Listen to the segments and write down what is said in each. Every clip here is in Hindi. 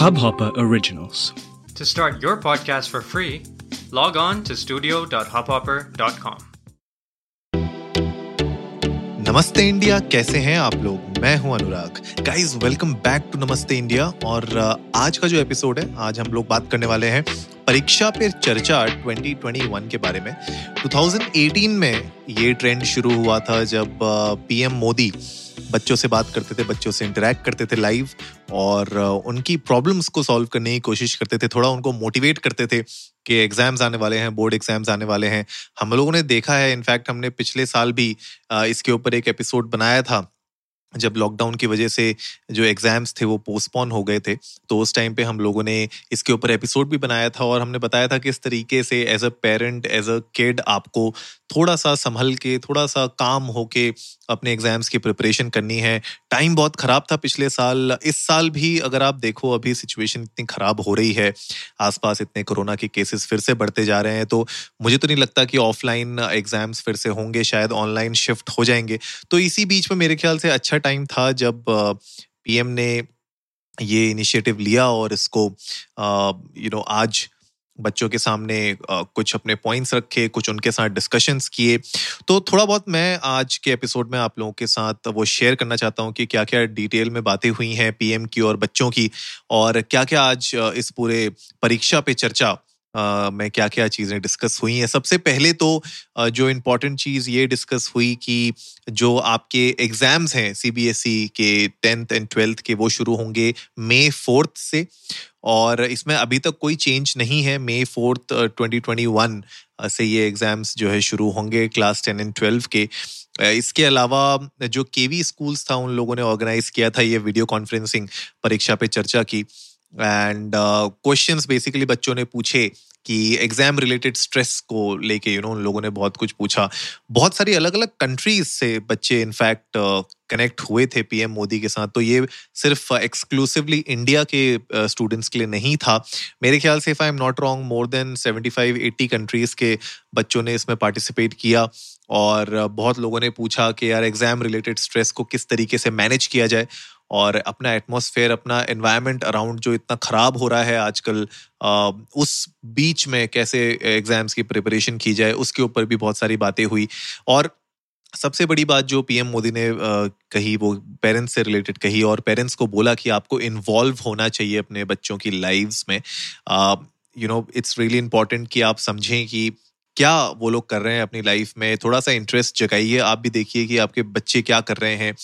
Hubhopper Originals. To start your podcast for free, log on to studio.hubhopper.com. नमस्ते इंडिया कैसे हैं आप लोग मैं हूँ Anurag guys welcome back to Namaste India और uh, आज का जो एपिसोड है आज हम लोग बात करने वाले हैं परीक्षा पे चर्चा 2021 के बारे में 2018 में ये ट्रेंड शुरू हुआ था जब पीएम uh, मोदी बच्चों से बात करते थे, बच्चों से इंटरेक्ट करते थे लाइव और उनकी प्रॉब्लम्स को सॉल्व करने की कोशिश करते थे, थोड़ा उनको मोटिवेट करते थे कि एग्ज़ाम्स आने वाले हैं बोर्ड एग्ज़ाम्स आने वाले हैं। हम लोगों ने देखा है इनफैक्ट हमने पिछले साल भी इसके ऊपर एक एपिसोड बनाया था। जब लॉकडाउन की वजह से जो एग्ज़ाम्स थे वो पोस्टपोन हो गए थे तो उस टाइम पे हम लोगों ने इसके ऊपर एपिसोड भी बनाया था और हमने बताया था कि इस तरीके से as a parent as a kid आपको थोड़ा सा संभल के थोड़ा सा काम होके अपने एग्ज़ाम्स की प्रिपरेशन करनी है। टाइम बहुत खराब था पिछले साल। इस साल भी अगर आप देखो, अभी सिचुएशन इतनी खराब हो रही है। आसपास इतने कोरोना के केसेस फिर से बढ़ते जा रहे हैं तो मुझे तो नहीं लगता कि ऑफलाइन एग्ज़ाम्स फिर से होंगे, शायद ऑनलाइन शिफ्ट हो जाएँगे। तो इसी बीच में मेरे ख्याल से अच्छा टाइम था जब पीएम ने ये इनिशिएटिव लिया और इसको यू नो आज बच्चों के सामने कुछ अपने पॉइंट्स रखे, कुछ उनके साथ डिस्कशंस किए। तो थोड़ा बहुत मैं आज के एपिसोड में आप लोगों के साथ वो शेयर करना चाहता हूँ कि क्या क्या डिटेल में बातें हुई हैं पीएम की और बच्चों की और क्या क्या आज इस पूरे परीक्षा पे चर्चा में क्या क्या चीज़ें डिस्कस हुई हैं। सबसे पहले तो जो इम्पोर्टेंट चीज़ ये डिस्कस हुई कि जो आपके एग्ज़ाम्स हैं सीबीएसई e के टेंथ एंड ट्वेल्थ के, वो शुरू होंगे मई फोर्थ से और इसमें अभी तक कोई चेंज नहीं है। May fourth twenty twenty one से ये एग्ज़ाम्स जो है शुरू होंगे क्लास टेन एंड ट्वेल्व के। इसके अलावा जो केवी स्कूल्स था, उन लोगों ने ऑर्गेनाइज किया था ये वीडियो कॉन्फ्रेंसिंग परीक्षा पे चर्चा की। एंड क्वेश्चंस बेसिकली बच्चों ने पूछे कि एग्ज़ाम रिलेटेड स्ट्रेस को लेके यू नो उन लोगों ने बहुत कुछ पूछा। बहुत सारी अलग अलग कंट्रीज़ से बच्चे इनफैक्ट कनेक्ट हुए थे पीएम मोदी के साथ। तो ये सिर्फ़ एक्सक्लूसिवली इंडिया के स्टूडेंट्स के लिए नहीं था। मेरे ख्याल से if I am not wrong more than 75 80 countries के बच्चों ने इसमें पार्टिसिपेट किया। और बहुत लोगों ने पूछा कि यार एग्ज़ाम रिलेटेड स्ट्रेस को किस तरीके से मैनेज किया जाए। और अपना एटमॉस्फेयर अपना एनवायरनमेंट अराउंड जो इतना ख़राब हो रहा है आजकल उस बीच में कैसे एग्ज़ाम्स की प्रिपरेशन की जाए, उसके ऊपर भी बहुत सारी बातें हुई। और सबसे बड़ी बात जो पीएम मोदी ने कही, वो पेरेंट्स से रिलेटेड कही और पेरेंट्स को बोला कि आपको इन्वॉल्व होना चाहिए अपने बच्चों की लाइव्स में। You know it's really important कि आप समझें कि क्या वो लोग कर रहे हैं अपनी लाइफ में? थोड़ा सा इंटरेस्ट जगाइए। आप भी देखिए कि आपके बच्चे क्या कर रहे हैं।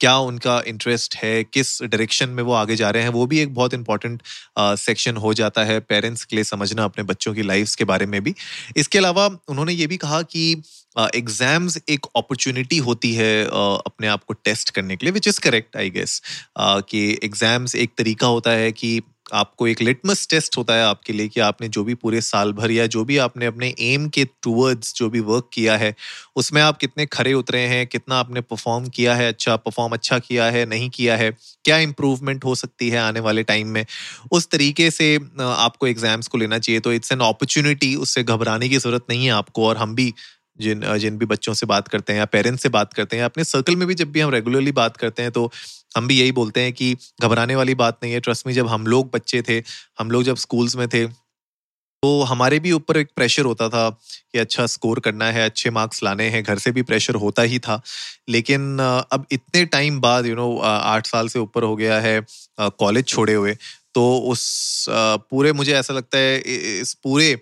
क्या उनका इंटरेस्ट है? किस डायरेक्शन में वो आगे जा रहे हैं? वो भी एक बहुत इंपॉर्टेंट सेक्शन हो जाता है पेरेंट्स के लिए समझना अपने बच्चों की लाइफ के बारे में भी। इसके अलावा उन्होंने ये भी कहा कि एग्ज़ाम्स एक अपॉर्चुनिटी होती है अपने आप को टेस्ट करने के लिए which is correct I guess कि एग्ज़ाम्स एक तरीका होता है कि आपको एक लिटमस टेस्ट होता है आपके लिए कि आपने जो भी पूरे साल भर या जो भी आपने अपने एम के टूवर्ड्स जो भी वर्क किया है, उसमें आप कितने खरे उतरे हैं, कितना आपने परफॉर्म किया है अच्छा परफॉर्म अच्छा किया है, नहीं किया है, क्या इम्प्रूवमेंट हो सकती है आने वाले टाइम में? उस तरीके से आपको एग्ज़ाम्स को लेना चाहिए तो इट्स एन अपॉर्चुनिटी उससे घबराने की ज़रूरत नहीं है आपको और हम भी जिन जिन भी बच्चों से बात करते हैं या पेरेंट्स से बात करते हैं, अपने सर्कल में भी जब भी हम रेगुलरली बात करते हैं तो हम भी यही बोलते हैं कि घबराने वाली बात नहीं है। ट्रस्ट में जब हम लोग बच्चे थे, हम लोग जब स्कूल्स में थे तो हमारे भी ऊपर एक प्रेशर होता था कि अच्छा स्कोर करना है, अच्छे मार्क्स लाने हैं, घर से भी प्रेशर होता ही था। लेकिन अब इतने टाइम बाद यू नो आठ साल से ऊपर हो गया है कॉलेज छोड़े हुए तो उस पूरे मुझे ऐसा लगता है इस पूरे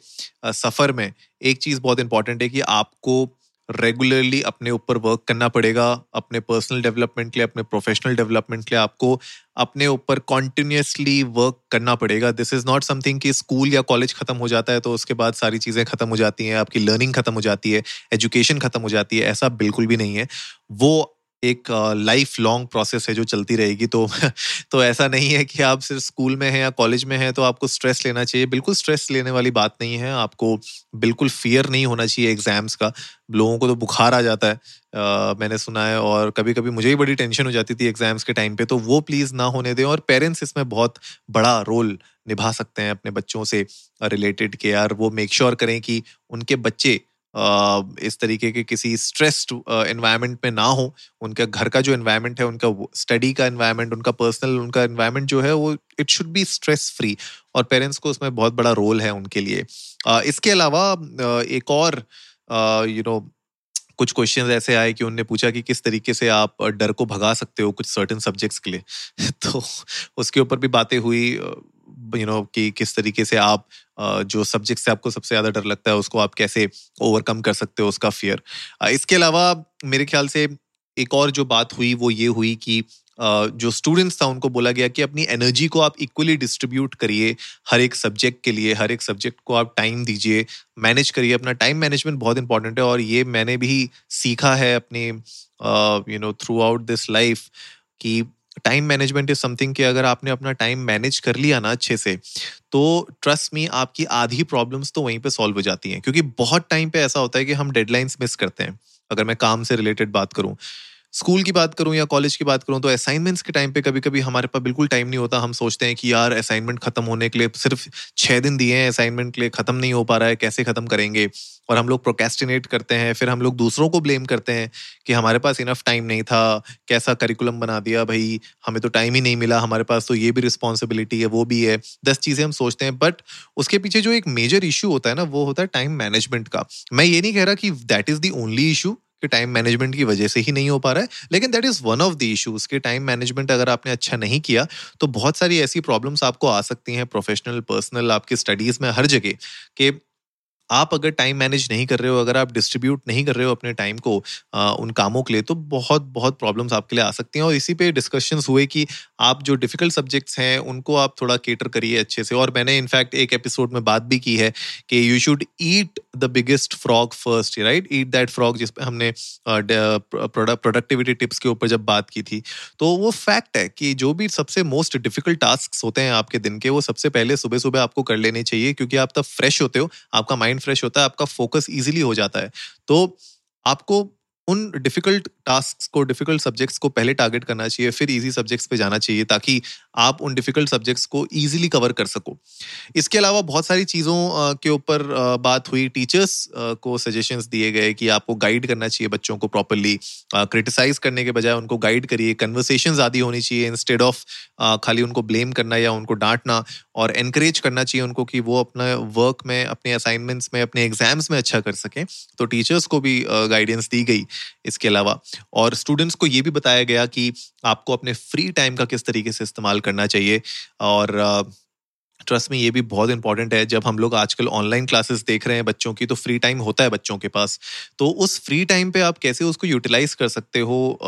सफ़र में एक चीज़ बहुत इंपॉर्टेंट है कि आपको रेगुलरली अपने ऊपर वर्क करना पड़ेगा, अपने पर्सनल डेवलपमेंट के लिए, अपने प्रोफेशनल डेवलपमेंट के लिए आपको अपने ऊपर कॉन्टिन्यूसली वर्क करना पड़ेगा। दिस इज़ नॉट समथिंग कि स्कूल या कॉलेज खत्म हो जाता है तो उसके बाद सारी चीज़ें खत्म हो जाती हैं, आपकी लर्निंग खत्म हो जाती है एजुकेशन खत्म हो जाती है, ऐसा बिल्कुल भी नहीं है। वो एक लाइफ लॉन्ग प्रोसेस है जो चलती रहेगी। तो तो ऐसा नहीं है कि आप सिर्फ़ स्कूल में हैं या कॉलेज में हैं तो आपको स्ट्रेस लेना चाहिए। बिल्कुल स्ट्रेस लेने वाली बात नहीं है। आपको बिल्कुल फियर नहीं होना चाहिए एग्ज़ाम्स का। लोगों को तो बुखार आ जाता है आ, मैंने सुना है और कभी कभी मुझे ही बड़ी टेंशन हो जाती थी एग्ज़ाम्स के टाइम पे तो वो प्लीज़ ना होने दें और पेरेंट्स इसमें बहुत बड़ा रोल निभा सकते हैं अपने बच्चों से रिलेटेड के यार। वो मेक श्योर sure करें कि उनके बच्चे इस तरीके के किसी स्ट्रेस्ड एनवायरनमेंट में ना हो। उनका घर का जो एनवायरनमेंट है, उनका स्टडी का एनवायरनमेंट उनका पर्सनल उनका एनवायरनमेंट जो है, वो it should be stress free और पेरेंट्स को उसमें बहुत बड़ा रोल है उनके लिए। इसके अलावा एक और यू नो कुछ क्वेश्चंस ऐसे आए कि उनने पूछा कि किस तरीके से आप डर को भगा सकते हो कुछ सर्टेन सब्जेक्ट्स के लिए। तो उसके ऊपर भी बातें हुई यू नो कि किस तरीके से आप जो सब्जेक्ट से आपको सबसे ज़्यादा डर लगता है, उसको आप कैसे ओवरकम कर सकते हो, उसका फियर इसके अलावा मेरे ख्याल से एक और जो बात हुई, वो ये हुई कि जो स्टूडेंट्स था, उनको बोला गया कि अपनी एनर्जी को आप इक्वली डिस्ट्रीब्यूट करिए हर एक सब्जेक्ट के लिए, हर एक सब्जेक्ट को आप टाइम दीजिए मैनेज करिए, अपना टाइम मैनेजमेंट बहुत इंपॉर्टेंट है, और ये मैंने भी सीखा है अपने you know throughout this life कि टाइम मैनेजमेंट इज़ समथिंग कि अगर आपने अपना टाइम मैनेज कर लिया ना अच्छे से तो ट्रस्ट मी आपकी आधी प्रॉब्लम्स तो वहीं पे सॉल्व हो जाती हैं। क्योंकि बहुत टाइम पे ऐसा होता है कि हम डेडलाइंस मिस करते हैं। अगर मैं काम से रिलेटेड बात करूँ स्कूल की बात करूँ या कॉलेज की बात करूँ तो असाइनमेंट्स के टाइम पे कभी कभी हमारे पास बिल्कुल टाइम नहीं होता। हम सोचते हैं कि यार असाइनमेंट खत्म होने के लिए सिर्फ़ छह दिन दिए हैं असाइनमेंट के लिए खत्म नहीं हो पा रहा है, कैसे खत्म करेंगे? और हम लोग प्रोकेस्टिनेट करते हैं, फिर हम लोग दूसरों को ब्लेम करते हैं कि हमारे पास इनफ टाइम नहीं था, कैसा करिकुलम बना दिया भाई, हमें तो टाइम ही नहीं मिला, हमारे पास तो ये भी रिस्पॉन्सिबिलिटी है, वो भी है। दस चीज़ें हम सोचते हैं बट उसके पीछे जो एक मेजर इशू होता है ना, वो होता है टाइम मैनेजमेंट का। मैं ये नहीं कह रहा कि that is the only issue कि टाइम मैनेजमेंट की वजह से ही नहीं हो पा रहा है। लेकिन that is one of the issues कि टाइम मैनेजमेंट अगर आपने अच्छा नहीं किया तो बहुत सारी ऐसी प्रॉब्लम्स आपको आ सकती हैं प्रोफेशनल पर्सनल आपकी स्टडीज़ में हर जगह कि आप अगर टाइम मैनेज नहीं कर रहे हो अगर आप डिस्ट्रीब्यूट नहीं कर रहे हो अपने टाइम को आ, उन कामों के लिए तो बहुत बहुत प्रॉब्लम्स आपके लिए आ सकती हैं। और इसी पे डिस्कशंस हुए कि आप जो डिफ़िकल्ट सब्जेक्ट्स हैं उनको आप थोड़ा केटर करिए अच्छे से। और मैंने इनफैक्ट एक एपिसोड में बात भी की है कि you should eat the biggest frog first right eat that frog जिस पे हमने प्रोडक्टिविटी टिप्स के ऊपर जब बात की थी तो वो फैक्ट है कि जो भी सबसे मोस्ट डिफ़िकल्ट टास्क होते हैं आपके दिन के वो सबसे पहले सुबह सुबह आपको कर लेने चाहिए क्योंकि आप तब फ्रेश होते हो आपका माइंड फ्रेश होता है आपका फोकस ईजिली हो जाता है। तो आपको उन डिफ़िकल्ट टास्क को डिफ़िकल्ट सब्जेक्ट्स को पहले टारगेट करना चाहिए, फिर इजी सब्जेक्ट्स पे जाना चाहिए, ताकि आप उन डिफ़िकल्ट सब्जेक्ट्स को इजीली कवर कर सको। इसके अलावा बहुत सारी चीज़ों के ऊपर बात हुई। टीचर्स को सजेशंस दिए गए कि आपको गाइड करना चाहिए बच्चों को प्रॉपरली क्रिटिसाइज करने के बजाय उनको गाइड करिए। कन्वर्सेशन आदि होनी चाहिए इंस्टेड ऑफ़ खाली उनको ब्लेम करना या उनको डांटना और एनकरेज करना चाहिए उनको कि वो अपना वर्क में, अपने असाइनमेंट्स में, अपने एग्ज़ाम्स में अच्छा कर सकें। तो टीचर्स को भी गाइडेंस दी गई। इसके अलावा। और स्टूडेंट्स को ये भी बताया गया कि आपको अपने फ्री टाइम का किस तरीके से इस्तेमाल करना चाहिए। और ट्रस्ट में ये भी बहुत इंपॉर्टेंट है। जब हम लोग आजकल ऑनलाइन क्लासेस देख रहे हैं बच्चों की तो फ्री टाइम होता है बच्चों के पास। तो उस फ्री टाइम पे आप कैसे उसको यूटिलाइज कर सकते हो?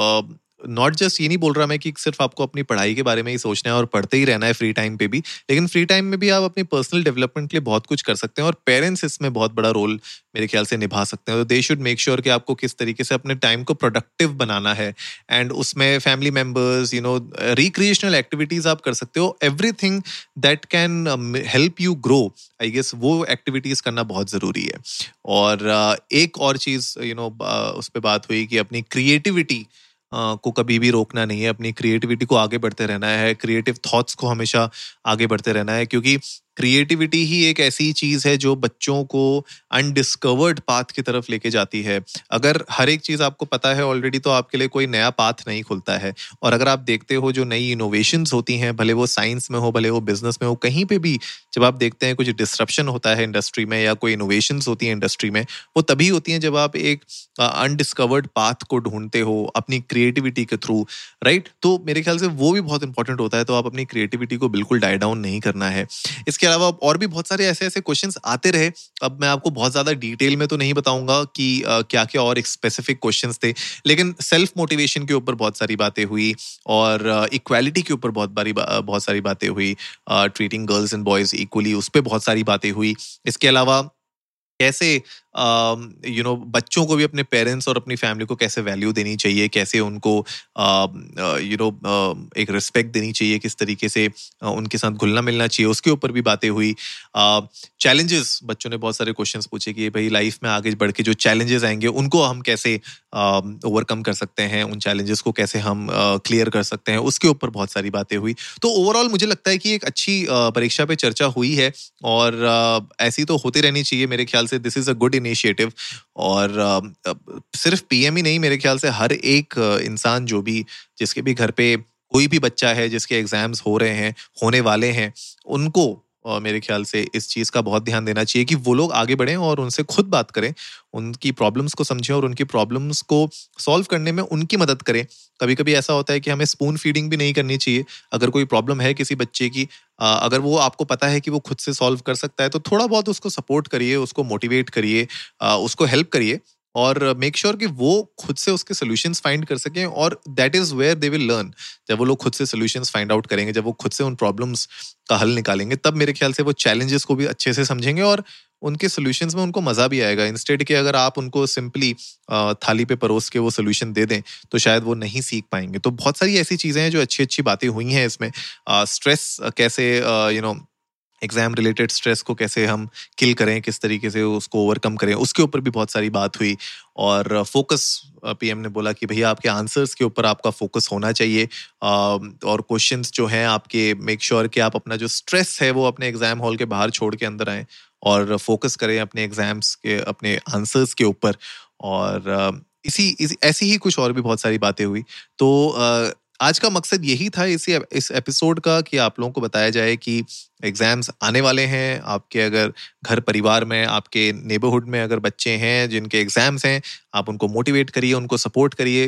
नॉट जस्ट ये नहीं बोल रहा मैं कि सिर्फ़ आपको अपनी पढ़ाई के बारे में ही सोचना है और पढ़ते ही रहना है फ्री टाइम पे भी लेकिन फ्री टाइम में भी आप अपनी पर्सनल डेवलपमेंट के लिए बहुत कुछ कर सकते हैं और पेरेंट्स इसमें बहुत बड़ा रोल मेरे ख्याल से निभा सकते हैं। तो दे शुड मेक श्योर कि आपको किस तरीके से अपने टाइम को प्रोडक्टिव बनाना है एंड उसमें family members you know recreational activities आप कर सकते हो। Everything that can help you grow I guess वो एक्टिविटीज़ करना बहुत ज़रूरी है। और uh, एक और चीज़ यू नो उस पर बात हुई कि अपनी क्रिएटिविटी को कभी भी रोकना नहीं है, अपनी क्रिएटिविटी को आगे बढ़ते रहना है क्रिएटिव थॉट्स को हमेशा आगे बढ़ते रहना है, क्योंकि क्रिएटिविटी ही एक ऐसी चीज़ है जो बच्चों को अनडिस्कवर्ड पाथ की तरफ़ लेके जाती है। अगर हर एक चीज़ आपको पता है ऑलरेडी तो आपके लिए कोई नया पाथ नहीं खुलता है। और अगर आप देखते हो जो नई इनोवेशन होती हैं, भले वो साइंस में हो, भले वो बिज़नेस में हो, कहीं पे भी जब आप देखते हैं कुछ डिस्ट्रप्शन होता है इंडस्ट्री में या कोई इनोवेशन होती है इंडस्ट्री में, वो तभी होती हैं जब आप एक अनडिस्कवर्ड पाथ को ढूंढते हो अपनी क्रिएटिविटी के थ्रू राइट तो मेरे ख्याल से वो भी बहुत इंपॉर्टेंट होता है तो आप अपनी क्रिएटिविटी को बिल्कुल डाई डाउन नहीं करना है। इसके इसके अलावा और भी बहुत सारे ऐसे ऐसे क्वेश्चन आते रहे। अब मैं आपको बहुत ज़्यादा डिटेल में तो नहीं बताऊँगा कि क्या क्या और एक स्पेसिफिक क्वेश्चन थे, लेकिन सेल्फ मोटिवेशन के ऊपर बहुत सारी बातें हुई और इक्वालिटी के ऊपर बहुत बारी बहुत सारी बातें हुई। Treating girls and boys equally उस पर बहुत सारी बातें हुई। इसके अलावा कैसे यू नो बच्चों को भी अपने पेरेंट्स और अपनी फैमिली को कैसे वैल्यू देनी चाहिए, कैसे उनको यू नो एक रिस्पेक्ट देनी चाहिए, किस तरीके से उनके साथ घुलना मिलना चाहिए, उसके ऊपर भी बातें हुई। चैलेंजेस बच्चों ने बहुत सारे क्वेश्चन पूछे कि भाई लाइफ में आगे बढ़ के जो चैलेंजेस आएँगे, उनको हम कैसे ओवरकम कर सकते हैं, उन चैलेंजेस को कैसे हम क्लियर कर सकते हैं, उसके ऊपर बहुत सारी बातें हुई। तो ओवरऑल मुझे लगता है कि एक अच्छी परीक्षा पे चर्चा हुई है और ऐसी तो होती रहनी चाहिए मेरे ख्याल से। This is a good initiative और सिर्फ़ पीएम ही नहीं, मेरे ख्याल से हर एक इंसान जो भी, जिसके भी घर पे कोई भी बच्चा है, जिसके एग्ज़ाम्स हो रहे हैं, होने वाले हैं, उनको मेरे ख्याल से इस चीज़ का बहुत ध्यान देना चाहिए कि वो लोग आगे बढ़ें और उनसे खुद बात करें, उनकी प्रॉब्लम्स को समझें और उनकी प्रॉब्लम्स को सॉल्व करने में उनकी मदद करें। कभी कभी ऐसा होता है कि हमें स्पून फीडिंग भी नहीं करनी चाहिए। अगर कोई प्रॉब्लम है किसी बच्चे की अगर वो आपको पता है कि वो खुद से सॉल्व कर सकता है तो थोड़ा बहुत उसको सपोर्ट करिए, उसको मोटिवेट करिए उसको हेल्प करिए। और मेक श्योर sure कि वो खुद से उसके सोल्यूशंस फाइंड कर सकें और that is where they will learn जब वो लोग खुद से सोल्यूशंस फाइंड आउट करेंगे, जब वो खुद से उन प्रॉब्लम्स का हल निकालेंगे, तब मेरे ख्याल से वो चैलेंजेस को भी अच्छे से समझेंगे और उनके सोल्यूशंस में उनको मज़ा भी आएगा। इंस्टेड के अगर आप उनको सिंपली थाली पे परोस के वो सोल्यूशन दे दें तो शायद वो नहीं सीख पाएँगे। तो बहुत सारी ऐसी चीज़ें हैं जो अच्छी अच्छी बातें हुई हैं इसमें। स्ट्रेस कैसे you know exam related stress को कैसे हम किल करें किस तरीके से उसको ओवरकम करें उसके ऊपर भी बहुत सारी बात हुई। और फोकस पीएम ने बोला कि भैया आपके आंसर्स के ऊपर आपका फोकस होना चाहिए। और क्वेश्चंस जो हैं आपके मेक श्योर sure कि आप अपना जो स्ट्रेस है वो अपने एग्ज़ाम हॉल के बाहर छोड़ के अंदर आए। और फोकस करें अपने एग्ज़ाम्स के अपने आंसर्स के ऊपर। और इसी, इसी ऐसी ही कुछ और भी बहुत सारी बातें हुई। तो आज का मकसद यही था इसी इस एपिसोड का कि आप लोगों को बताया जाए कि एग्ज़ाम्स आने वाले हैं, आपके अगर घर परिवार में, आपके नेबरहुड में अगर बच्चे हैं, जिनके एग्ज़ाम्स हैं, आप उनको मोटिवेट करिए, उनको सपोर्ट करिए।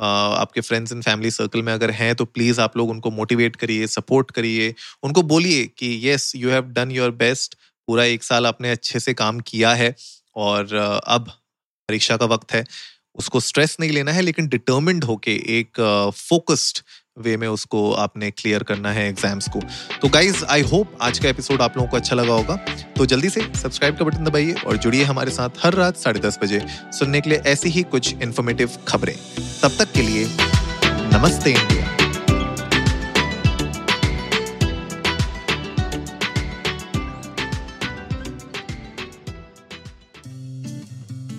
आपके फ्रेंड्स एंड फैमिली सर्कल में अगर हैं तो प्लीज़ आप लोग उनको मोटिवेट करिए, सपोर्ट करिए। उनको बोलिए कि, yes, you have done your best, पूरा एक साल आपने अच्छे से काम किया है और अब परीक्षा का वक्त है। उसको स्ट्रेस नहीं लेना है लेकिन डिटर्मिंड होके एक फोकस्ड uh, वे में उसको आपने क्लियर करना है एग्ज़ाम्स को। तो गाइज़ आई होप आज का एपिसोड आप लोगों को अच्छा लगा होगा। तो जल्दी से सब्सक्राइब का बटन दबाइए और जुड़िए हमारे साथ हर रात साढ़े दस बजे सुनने के लिए ऐसी ही कुछ इन्फॉर्मेटिव खबरें। तब तक के लिए नमस्ते इंडिया।